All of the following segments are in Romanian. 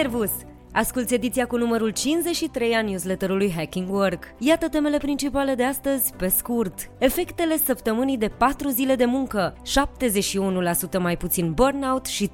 Servus! Asculți ediția cu numărul 53 a newsletterului Hacking Work. Iată temele principale de astăzi, pe scurt. Efectele săptămânii de 4 zile de muncă, 71% mai puțin burnout și 39%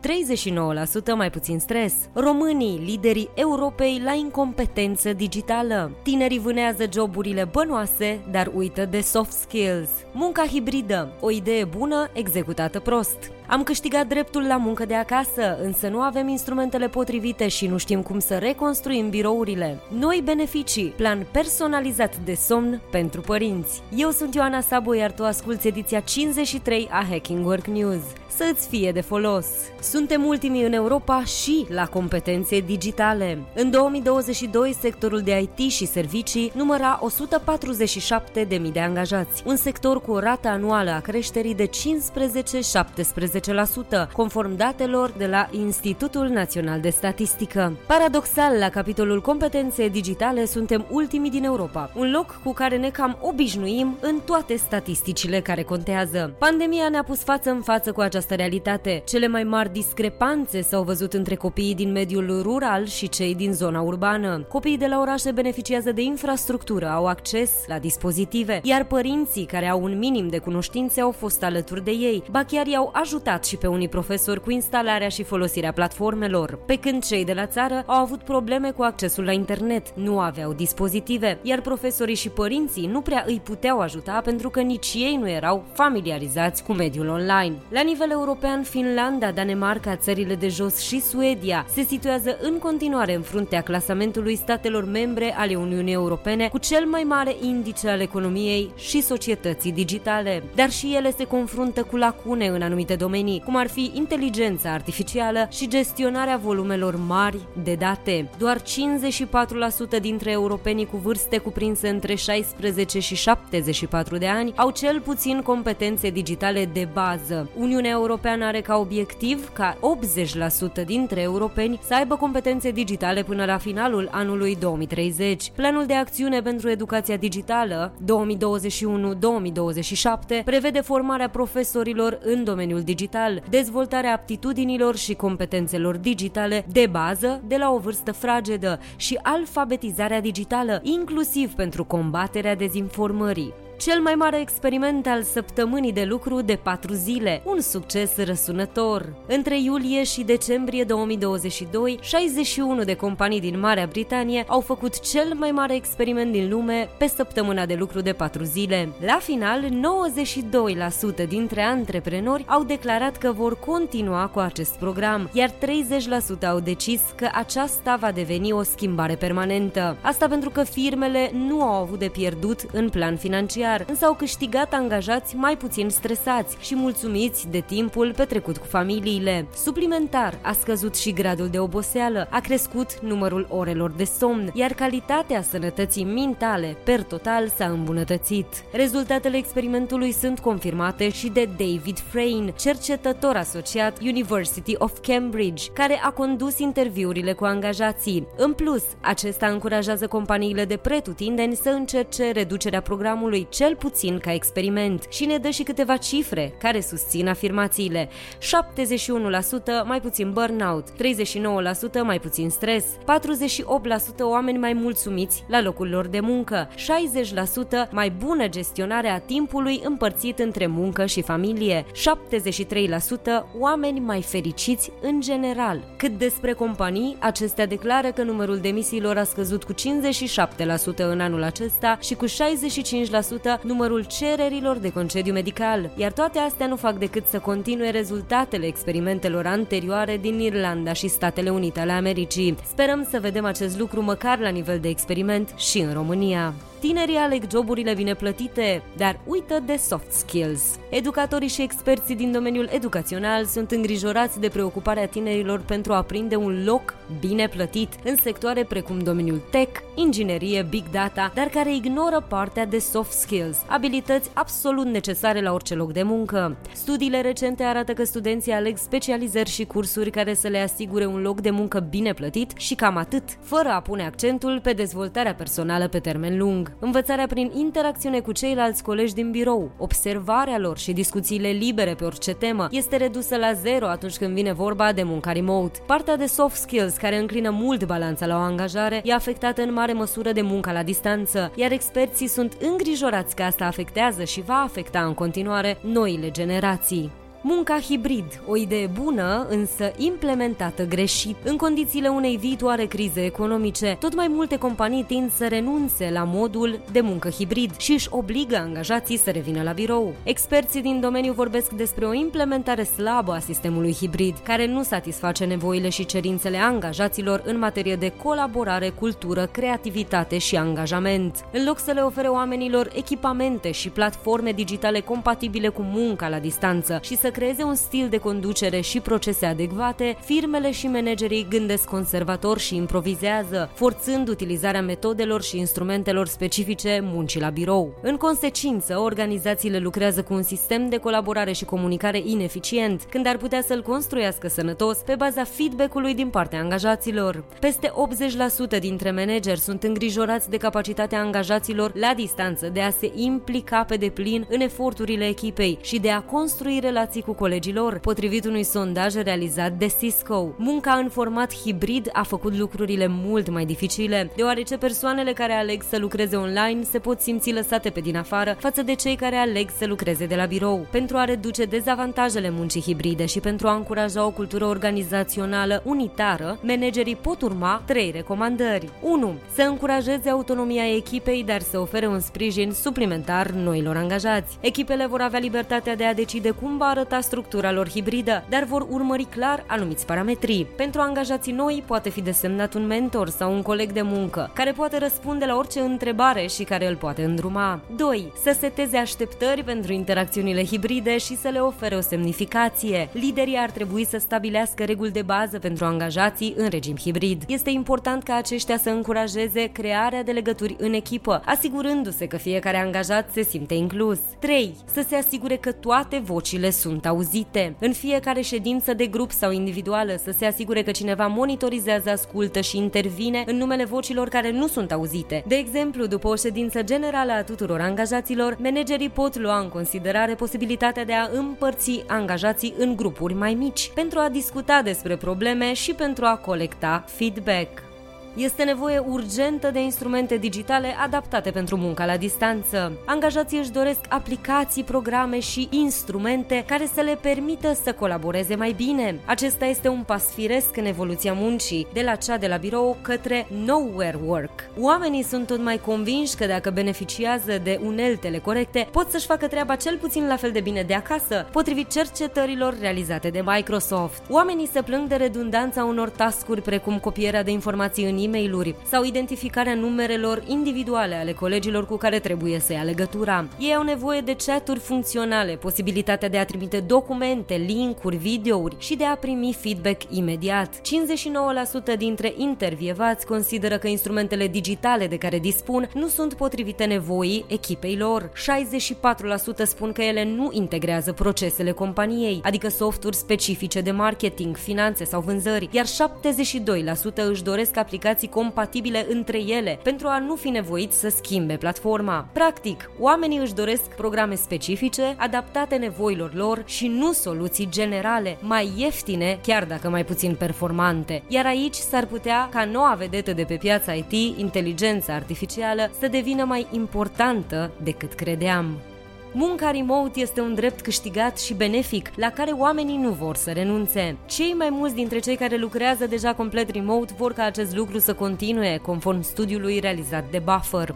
mai puțin stres. Românii, liderii Europei la incompetență digitală. Tinerii vânează joburile bănoase, dar uită de soft skills. Munca hibridă, o idee bună executată prost. Am câștigat dreptul la muncă de acasă, însă nu avem instrumentele potrivite și nu știm cum să reconstruim birourile. Noi beneficii, plan personalizat de somn pentru părinți. Eu sunt Ioana Sabo, iar tu asculti ediția 53 a Hacking Work News să îți fie de folos. Suntem ultimii în Europa și la competențe digitale. În 2022, sectorul de IT și servicii număra 147.000 de angajați, un sector cu o rată anuală a creșterii de 15-17%, conform datelor de la Institutul Național de Statistică. Paradoxal, la capitolul competențe digitale suntem ultimii din Europa, un loc cu care ne cam obișnuim în toate statisticile care contează. Pandemia ne-a pus față în față cu această această realitate. Cele mai mari discrepanțe s-au văzut între copiii din mediul rural și cei din zona urbană. Copiii de la orașe beneficiază de infrastructură, au acces la dispozitive, iar părinții care au un minim de cunoștințe au fost alături de ei. Ba chiar i-au ajutat și pe unii profesori cu instalarea și folosirea platformelor. Pe când cei de la țară au avut probleme cu accesul la internet, nu aveau dispozitive, iar profesorii și părinții nu prea îi puteau ajuta pentru că nici ei nu erau familiarizați cu mediul online. La nivel european, Finlanda, Danemarca, țările de jos și Suedia se situează în continuare în fruntea clasamentului statelor membre ale Uniunii Europene cu cel mai mare indice al economiei și societății digitale. Dar și ele se confruntă cu lacune în anumite domenii, cum ar fi inteligența artificială și gestionarea volumelor mari de date. Doar 54% dintre europenii cu vârste cuprinse între 16 și 74 de ani au cel puțin competențe digitale de bază. Uniunea Europeană are ca obiectiv ca 80% dintre europeni să aibă competențe digitale până la finalul anului 2030. Planul de acțiune pentru educația digitală 2021-2027 prevede formarea profesorilor în domeniul digital, dezvoltarea aptitudinilor și competențelor digitale de bază de la o vârstă fragedă și alfabetizarea digitală, inclusiv pentru combaterea dezinformării cel mai mare experiment al săptămânii de lucru de patru zile, un succes răsunător. Între iulie și decembrie 2022, 61 de companii din Marea Britanie au făcut cel mai mare experiment din lume pe săptămâna de lucru de patru zile. La final, 92% dintre antreprenori au declarat că vor continua cu acest program, iar 30% au decis că aceasta va deveni o schimbare permanentă. Asta pentru că firmele nu au avut de pierdut în plan financiar financiar, însă au câștigat angajați mai puțin stresați și mulțumiți de timpul petrecut cu familiile. Suplimentar, a scăzut și gradul de oboseală, a crescut numărul orelor de somn, iar calitatea sănătății mentale per total s-a îmbunătățit. Rezultatele experimentului sunt confirmate și de David Frayne, cercetător asociat University of Cambridge, care a condus interviurile cu angajații. În plus, acesta încurajează companiile de pretutindeni să încerce reducerea programului cel puțin ca experiment și ne dă și câteva cifre care susțin afirmațiile. 71% mai puțin burnout, 39% mai puțin stres, 48% oameni mai mulțumiți la locul lor de muncă, 60% mai bună gestionare a timpului împărțit între muncă și familie, 73% oameni mai fericiți în general. Cât despre companii, acestea declară că numărul demisiilor a scăzut cu 57% în anul acesta și cu 65% numărul cererilor de concediu medical, iar toate astea nu fac decât să continue rezultatele experimentelor anterioare din Irlanda și Statele Unite ale Americii. Sperăm să vedem acest lucru măcar la nivel de experiment și în România. Tinerii aleg joburile bine plătite, dar uită de soft skills. Educatorii și experții din domeniul educațional sunt îngrijorați de preocuparea tinerilor pentru a prinde un loc bine plătit în sectoare precum domeniul tech, inginerie, big data, dar care ignoră partea de soft skills, abilități absolut necesare la orice loc de muncă. Studiile recente arată că studenții aleg specializări și cursuri care să le asigure un loc de muncă bine plătit și cam atât, fără a pune accentul pe dezvoltarea personală pe termen lung. Învățarea prin interacțiune cu ceilalți colegi din birou, observarea lor și discuțiile libere pe orice temă este redusă la zero atunci când vine vorba de munca remote. Partea de soft skills, care înclină mult balanța la o angajare, e afectată în mare măsură de munca la distanță, iar experții sunt îngrijorați că asta afectează și va afecta în continuare noile generații. Munca hibrid, o idee bună, însă implementată greșit. În condițiile unei viitoare crize economice, tot mai multe companii tind să renunțe la modul de muncă hibrid și își obligă angajații să revină la birou. Experții din domeniu vorbesc despre o implementare slabă a sistemului hibrid, care nu satisface nevoile și cerințele angajaților în materie de colaborare, cultură, creativitate și angajament. În loc să le ofere oamenilor echipamente și platforme digitale compatibile cu munca la distanță și să creeze un stil de conducere și procese adecvate, firmele și managerii gândesc conservator și improvizează, forțând utilizarea metodelor și instrumentelor specifice muncii la birou. În consecință, organizațiile lucrează cu un sistem de colaborare și comunicare ineficient, când ar putea să-l construiască sănătos pe baza feedback-ului din partea angajaților. Peste 80% dintre manageri sunt îngrijorați de capacitatea angajaților la distanță de a se implica pe deplin în eforturile echipei și de a construi relații cu colegilor, potrivit unui sondaj realizat de Cisco. Munca în format hibrid a făcut lucrurile mult mai dificile, deoarece persoanele care aleg să lucreze online se pot simți lăsate pe din afară față de cei care aleg să lucreze de la birou. Pentru a reduce dezavantajele muncii hibride și pentru a încuraja o cultură organizațională unitară, managerii pot urma trei recomandări. 1. Să încurajeze autonomia echipei, dar să ofere un sprijin suplimentar noilor angajați. Echipele vor avea libertatea de a decide cum va arăta structura lor hibridă, dar vor urmări clar anumiți parametri. Pentru angajații noi poate fi desemnat un mentor sau un coleg de muncă, care poate răspunde la orice întrebare și care îl poate îndruma. 2. Să seteze așteptări pentru interacțiunile hibride și să le ofere o semnificație. Liderii ar trebui să stabilească reguli de bază pentru angajații în regim hibrid. Este important ca aceștia să încurajeze crearea de legături în echipă, asigurându-se că fiecare angajat se simte inclus. 3. Să se asigure că toate vocile sunt auzite. În fiecare ședință de grup sau individuală să se asigure că cineva monitorizează, ascultă și intervine în numele vocilor care nu sunt auzite. De exemplu, după o ședință generală a tuturor angajaților, managerii pot lua în considerare posibilitatea de a împărți angajații în grupuri mai mici pentru a discuta despre probleme și pentru a colecta feedback. Este nevoie urgentă de instrumente digitale adaptate pentru munca la distanță. Angajații își doresc aplicații, programe și instrumente care să le permită să colaboreze mai bine. Acesta este un pas firesc în evoluția muncii, de la cea de la birou către nowhere work. Oamenii sunt tot mai convinși că dacă beneficiază de uneltele corecte, pot să-și facă treaba cel puțin la fel de bine de acasă, potrivit cercetărilor realizate de Microsoft. Oamenii se plâng de redundanța unor tascuri precum copierea de informații în e mail sau identificarea numerelor individuale ale colegilor cu care trebuie să ia legătura. Ei au nevoie de chaturi funcționale, posibilitatea de a trimite documente, linkuri, videouri și de a primi feedback imediat. 59% dintre intervievați consideră că instrumentele digitale de care dispun nu sunt potrivite nevoii echipei lor. 64% spun că ele nu integrează procesele companiei, adică softuri specifice de marketing, finanțe sau vânzări, iar 72% își doresc aplicații aplicații compatibile între ele pentru a nu fi nevoiți să schimbe platforma. Practic, oamenii își doresc programe specifice, adaptate nevoilor lor și nu soluții generale, mai ieftine, chiar dacă mai puțin performante. Iar aici s-ar putea ca noua vedetă de pe piața IT, inteligența artificială, să devină mai importantă decât credeam. Munca remote este un drept câștigat și benefic la care oamenii nu vor să renunțe. Cei mai mulți dintre cei care lucrează deja complet remote vor ca acest lucru să continue, conform studiului realizat de Buffer.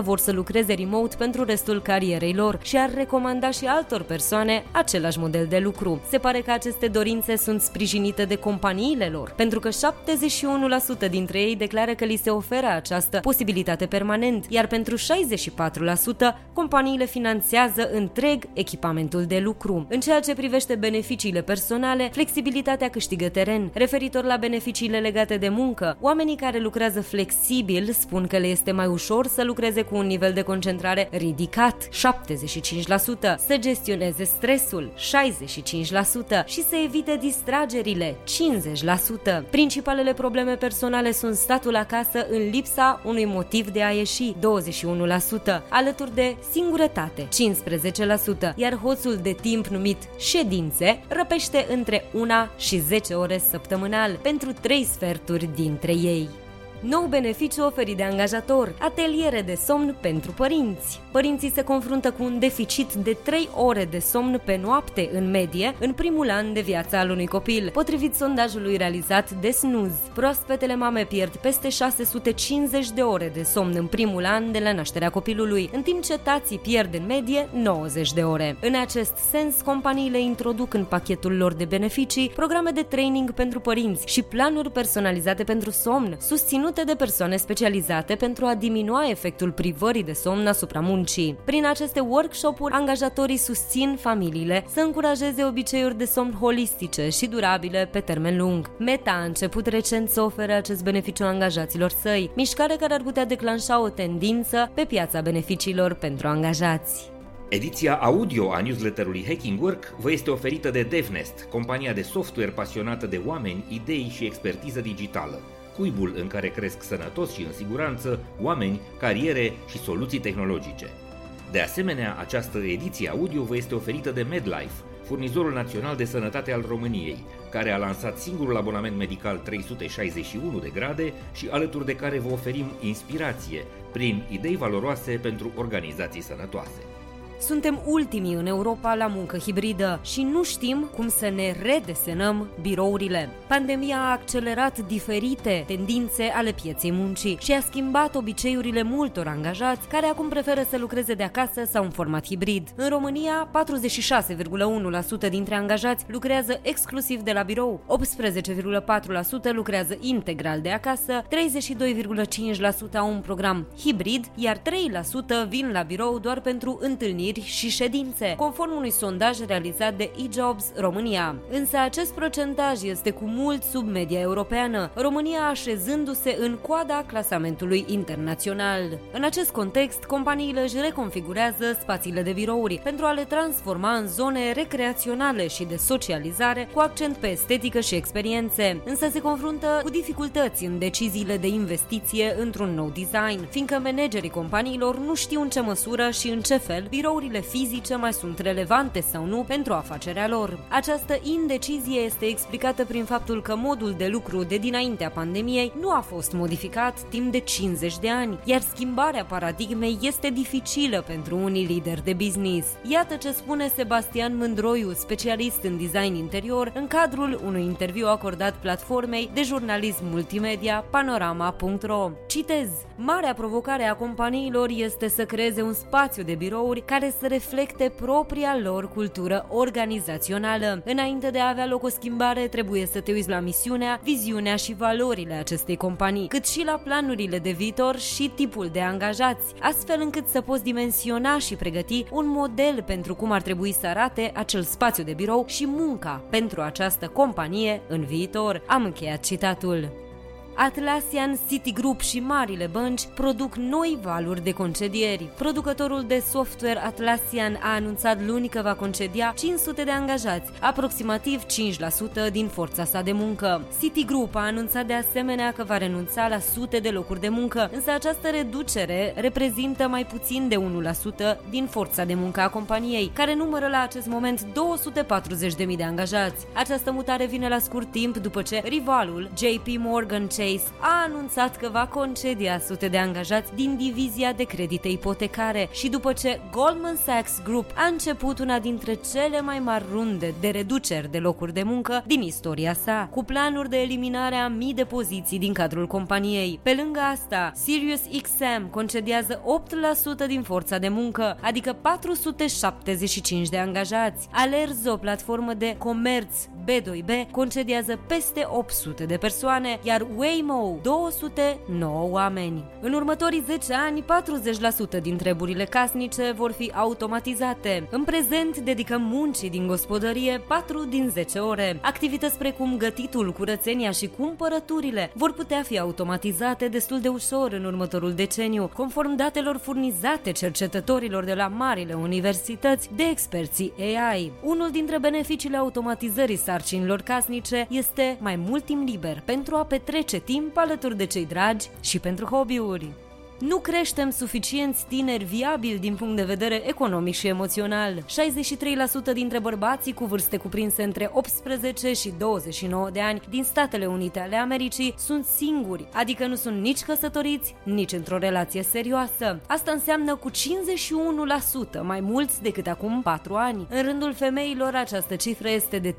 98% vor să lucreze remote pentru restul carierei lor și ar recomanda și altor persoane același model de lucru. Se pare că aceste dorințe sunt sprijinite de companiile lor, pentru că 71% dintre ei declară că li se oferă această posibilitate permanent, iar pentru 64% companiile companiile finanțează întreg echipamentul de lucru. În ceea ce privește beneficiile personale, flexibilitatea câștigă teren. Referitor la beneficiile legate de muncă, oamenii care lucrează flexibil spun că le este mai ușor să lucreze cu un nivel de concentrare ridicat, 75%, să gestioneze stresul, 65% și să evite distragerile, 50%. Principalele probleme personale sunt statul acasă în lipsa unui motiv de a ieși, 21%, alături de singurătate, 15%, iar hoțul de timp numit ședințe răpește între 1 și 10 ore săptămânal pentru 3 sferturi dintre ei. Nou beneficiu oferit de angajator, ateliere de somn pentru părinți. Părinții se confruntă cu un deficit de 3 ore de somn pe noapte în medie în primul an de viață al unui copil, potrivit sondajului realizat de Snooze. Proaspetele mame pierd peste 650 de ore de somn în primul an de la nașterea copilului, în timp ce tații pierd în medie 90 de ore. În acest sens, companiile introduc în pachetul lor de beneficii programe de training pentru părinți și planuri personalizate pentru somn, susținut susținute de persoane specializate pentru a diminua efectul privării de somn asupra muncii. Prin aceste workshop-uri, angajatorii susțin familiile să încurajeze obiceiuri de somn holistice și durabile pe termen lung. Meta a început recent să ofere acest beneficiu angajaților săi, mișcare care ar putea declanșa o tendință pe piața beneficiilor pentru angajați. Ediția audio a newsletterului Hacking Work vă este oferită de DevNest, compania de software pasionată de oameni, idei și expertiză digitală cuibul în care cresc sănătos și în siguranță oameni, cariere și soluții tehnologice. De asemenea, această ediție audio vă este oferită de MedLife, furnizorul național de sănătate al României, care a lansat singurul abonament medical 361 de grade și alături de care vă oferim inspirație prin idei valoroase pentru organizații sănătoase. Suntem ultimii în Europa la muncă hibridă și nu știm cum să ne redesenăm birourile. Pandemia a accelerat diferite tendințe ale pieței muncii și a schimbat obiceiurile multor angajați care acum preferă să lucreze de acasă sau în format hibrid. În România, 46,1% dintre angajați lucrează exclusiv de la birou, 18,4% lucrează integral de acasă, 32,5% au un program hibrid, iar 3% vin la birou doar pentru întâlniri întâlniri și ședințe, conform unui sondaj realizat de eJobs România. Însă acest procentaj este cu mult sub media europeană, România așezându-se în coada clasamentului internațional. În acest context, companiile își reconfigurează spațiile de birouri pentru a le transforma în zone recreaționale și de socializare cu accent pe estetică și experiențe, însă se confruntă cu dificultăți în deciziile de investiție într-un nou design, fiindcă managerii companiilor nu știu în ce măsură și în ce fel birou birourile fizice mai sunt relevante sau nu pentru afacerea lor. Această indecizie este explicată prin faptul că modul de lucru de dinaintea pandemiei nu a fost modificat timp de 50 de ani, iar schimbarea paradigmei este dificilă pentru unii lideri de business. Iată ce spune Sebastian Mândroiu, specialist în design interior, în cadrul unui interviu acordat platformei de jurnalism multimedia panorama.ro. Citez: Marea provocare a companiilor este să creeze un spațiu de birouri care care să reflecte propria lor cultură organizațională. Înainte de a avea loc o schimbare, trebuie să te uiți la misiunea, viziunea și valorile acestei companii, cât și la planurile de viitor și tipul de angajați, astfel încât să poți dimensiona și pregăti un model pentru cum ar trebui să arate acel spațiu de birou și munca pentru această companie în viitor. Am încheiat citatul. Atlassian Citigroup și marile bănci produc noi valuri de concedieri. Producătorul de software Atlassian a anunțat luni că va concedia 500 de angajați, aproximativ 5% din forța sa de muncă. Citigroup a anunțat de asemenea că va renunța la sute de locuri de muncă, însă această reducere reprezintă mai puțin de 1% din forța de muncă a companiei, care numără la acest moment 240.000 de angajați. Această mutare vine la scurt timp după ce rivalul JP Morgan Chase Chase a anunțat că va concedia sute de angajați din divizia de credite ipotecare și după ce Goldman Sachs Group a început una dintre cele mai mari runde de reduceri de locuri de muncă din istoria sa, cu planuri de eliminare a mii de poziții din cadrul companiei. Pe lângă asta, Sirius XM concediază 8% din forța de muncă, adică 475 de angajați. Alerzo, platformă de comerț B2B, concediază peste 800 de persoane, iar Way Waymo, 209 oameni. În următorii 10 ani, 40% din treburile casnice vor fi automatizate. În prezent, dedicăm muncii din gospodărie 4 din 10 ore. Activități precum gătitul, curățenia și cumpărăturile vor putea fi automatizate destul de ușor în următorul deceniu, conform datelor furnizate cercetătorilor de la marile universități de experții AI. Unul dintre beneficiile automatizării sarcinilor casnice este mai mult timp liber pentru a petrece timp alături de cei dragi și pentru hobby-uri. Nu creștem suficienți tineri viabili din punct de vedere economic și emoțional. 63% dintre bărbații cu vârste cuprinse între 18 și 29 de ani din Statele Unite ale Americii sunt singuri, adică nu sunt nici căsătoriți, nici într-o relație serioasă. Asta înseamnă cu 51% mai mulți decât acum 4 ani. În rândul femeilor această cifră este de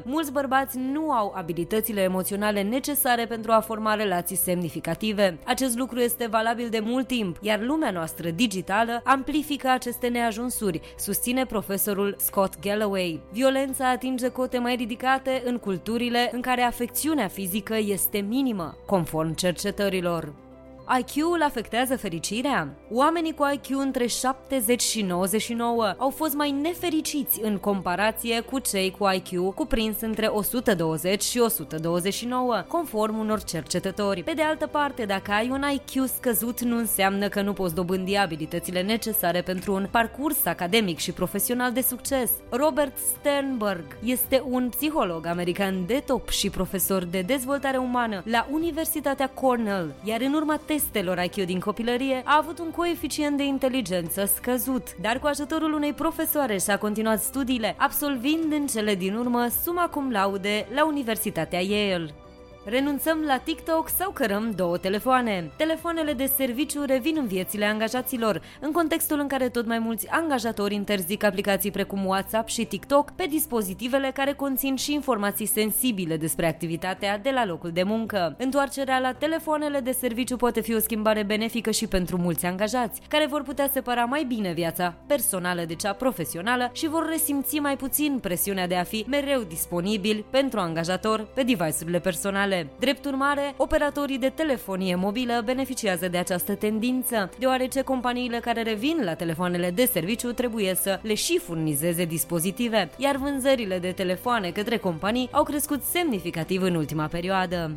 34%. Mulți bărbați nu au abilitățile emoționale necesare pentru a forma relații semnificative. Acest lucru lucru este valabil de mult timp, iar lumea noastră digitală amplifică aceste neajunsuri, susține profesorul Scott Galloway. Violența atinge cote mai ridicate în culturile în care afecțiunea fizică este minimă, conform cercetărilor. IQ-ul afectează fericirea? Oamenii cu IQ între 70 și 99 au fost mai nefericiți în comparație cu cei cu IQ cuprins între 120 și 129, conform unor cercetători. Pe de altă parte, dacă ai un IQ scăzut, nu înseamnă că nu poți dobândi abilitățile necesare pentru un parcurs academic și profesional de succes. Robert Sternberg este un psiholog american de top și profesor de dezvoltare umană la Universitatea Cornell, iar în urma testelor IQ din copilărie a avut un coeficient de inteligență scăzut, dar cu ajutorul unei profesoare și-a continuat studiile, absolvind în cele din urmă suma cum laude la Universitatea Yale. Renunțăm la TikTok sau cărăm două telefoane. Telefoanele de serviciu revin în viețile angajaților, în contextul în care tot mai mulți angajatori interzic aplicații precum WhatsApp și TikTok pe dispozitivele care conțin și informații sensibile despre activitatea de la locul de muncă. Întoarcerea la telefoanele de serviciu poate fi o schimbare benefică și pentru mulți angajați, care vor putea separa mai bine viața personală de cea profesională și vor resimți mai puțin presiunea de a fi mereu disponibil pentru angajator pe device-urile personale mobile. Drept urmare, operatorii de telefonie mobilă beneficiază de această tendință, deoarece companiile care revin la telefoanele de serviciu trebuie să le și furnizeze dispozitive, iar vânzările de telefoane către companii au crescut semnificativ în ultima perioadă.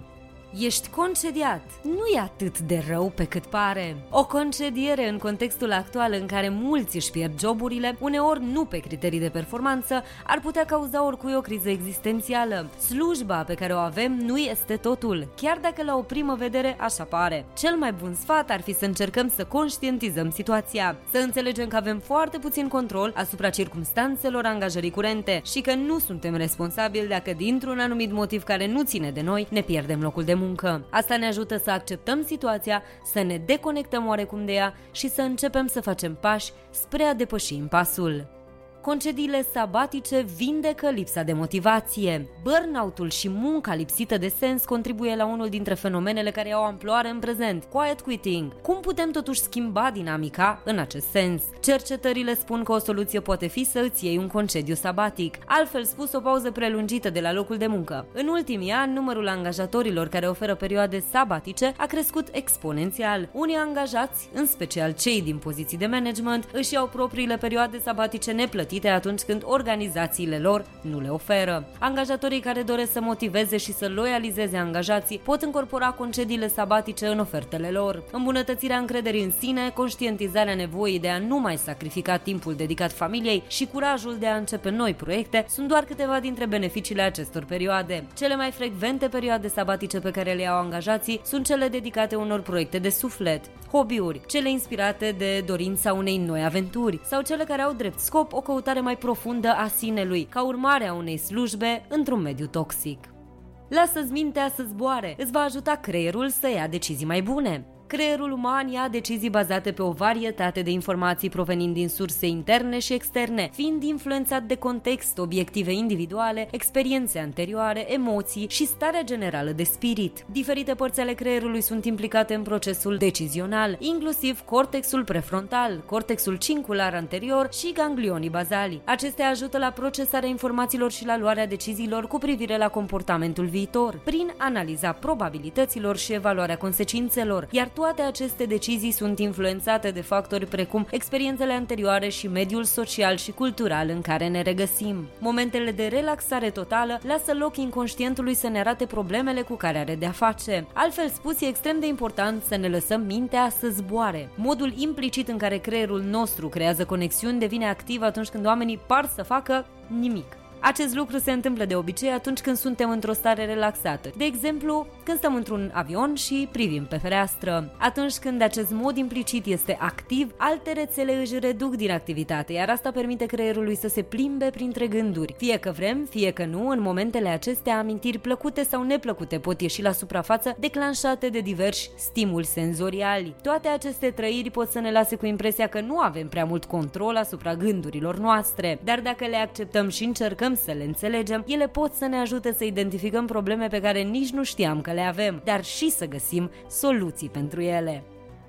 Ești concediat. Nu e atât de rău pe cât pare. O concediere în contextul actual în care mulți își pierd joburile, uneori nu pe criterii de performanță, ar putea cauza oricui o criză existențială. Slujba pe care o avem nu este totul, chiar dacă la o primă vedere așa pare. Cel mai bun sfat ar fi să încercăm să conștientizăm situația, să înțelegem că avem foarte puțin control asupra circumstanțelor angajării curente și că nu suntem responsabili dacă dintr-un anumit motiv care nu ține de noi ne pierdem locul de muncă. Asta ne ajută să acceptăm situația, să ne deconectăm oarecum de ea și să începem să facem pași spre a depăși impasul. Concediile sabatice vindecă lipsa de motivație. Burnout-ul și munca lipsită de sens contribuie la unul dintre fenomenele care au amploare în prezent, quiet quitting. Cum putem totuși schimba dinamica în acest sens? Cercetările spun că o soluție poate fi să îți iei un concediu sabatic, altfel spus o pauză prelungită de la locul de muncă. În ultimii ani, numărul angajatorilor care oferă perioade sabatice a crescut exponențial. Unii angajați, în special cei din poziții de management, își iau propriile perioade sabatice neplătite plătite atunci când organizațiile lor nu le oferă. Angajatorii care doresc să motiveze și să loializeze angajații pot încorpora concediile sabatice în ofertele lor. Îmbunătățirea încrederii în sine, conștientizarea nevoii de a nu mai sacrifica timpul dedicat familiei și curajul de a începe noi proiecte sunt doar câteva dintre beneficiile acestor perioade. Cele mai frecvente perioade sabatice pe care le au angajații sunt cele dedicate unor proiecte de suflet, hobby-uri, cele inspirate de dorința unei noi aventuri sau cele care au drept scop o căutare căutare mai profundă a sinelui, ca urmare a unei slujbe într-un mediu toxic. Lasă-ți mintea să zboare, îți va ajuta creierul să ia decizii mai bune. Creierul uman ia decizii bazate pe o varietate de informații provenind din surse interne și externe, fiind influențat de context, obiective individuale, experiențe anterioare, emoții și starea generală de spirit. Diferite părți ale creierului sunt implicate în procesul decizional, inclusiv cortexul prefrontal, cortexul cingular anterior și ganglionii bazali. Acestea ajută la procesarea informațiilor și la luarea deciziilor cu privire la comportamentul viitor, prin analiza probabilităților și evaluarea consecințelor, iar toate aceste decizii sunt influențate de factori precum experiențele anterioare și mediul social și cultural în care ne regăsim. Momentele de relaxare totală lasă loc inconștientului să ne arate problemele cu care are de-a face. Altfel spus, e extrem de important să ne lăsăm mintea să zboare. Modul implicit în care creierul nostru creează conexiuni devine activ atunci când oamenii par să facă nimic. Acest lucru se întâmplă de obicei atunci când suntem într-o stare relaxată. De exemplu, când stăm într-un avion și privim pe fereastră. Atunci când acest mod implicit este activ, alte rețele își reduc din activitate, iar asta permite creierului să se plimbe printre gânduri. Fie că vrem, fie că nu, în momentele acestea, amintiri plăcute sau neplăcute pot ieși la suprafață, declanșate de diversi stimuli senzoriali. Toate aceste trăiri pot să ne lase cu impresia că nu avem prea mult control asupra gândurilor noastre, dar dacă le acceptăm și încercăm să le înțelegem, ele pot să ne ajute să identificăm probleme pe care nici nu știam că le avem, dar și să găsim soluții pentru ele.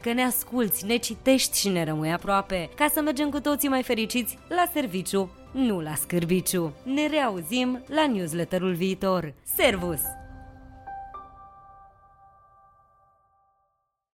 că ne asculți, ne citești și ne rămâi aproape, ca să mergem cu toții mai fericiți la serviciu, nu la scârbiciu. Ne reauzim la newsletterul viitor. Servus!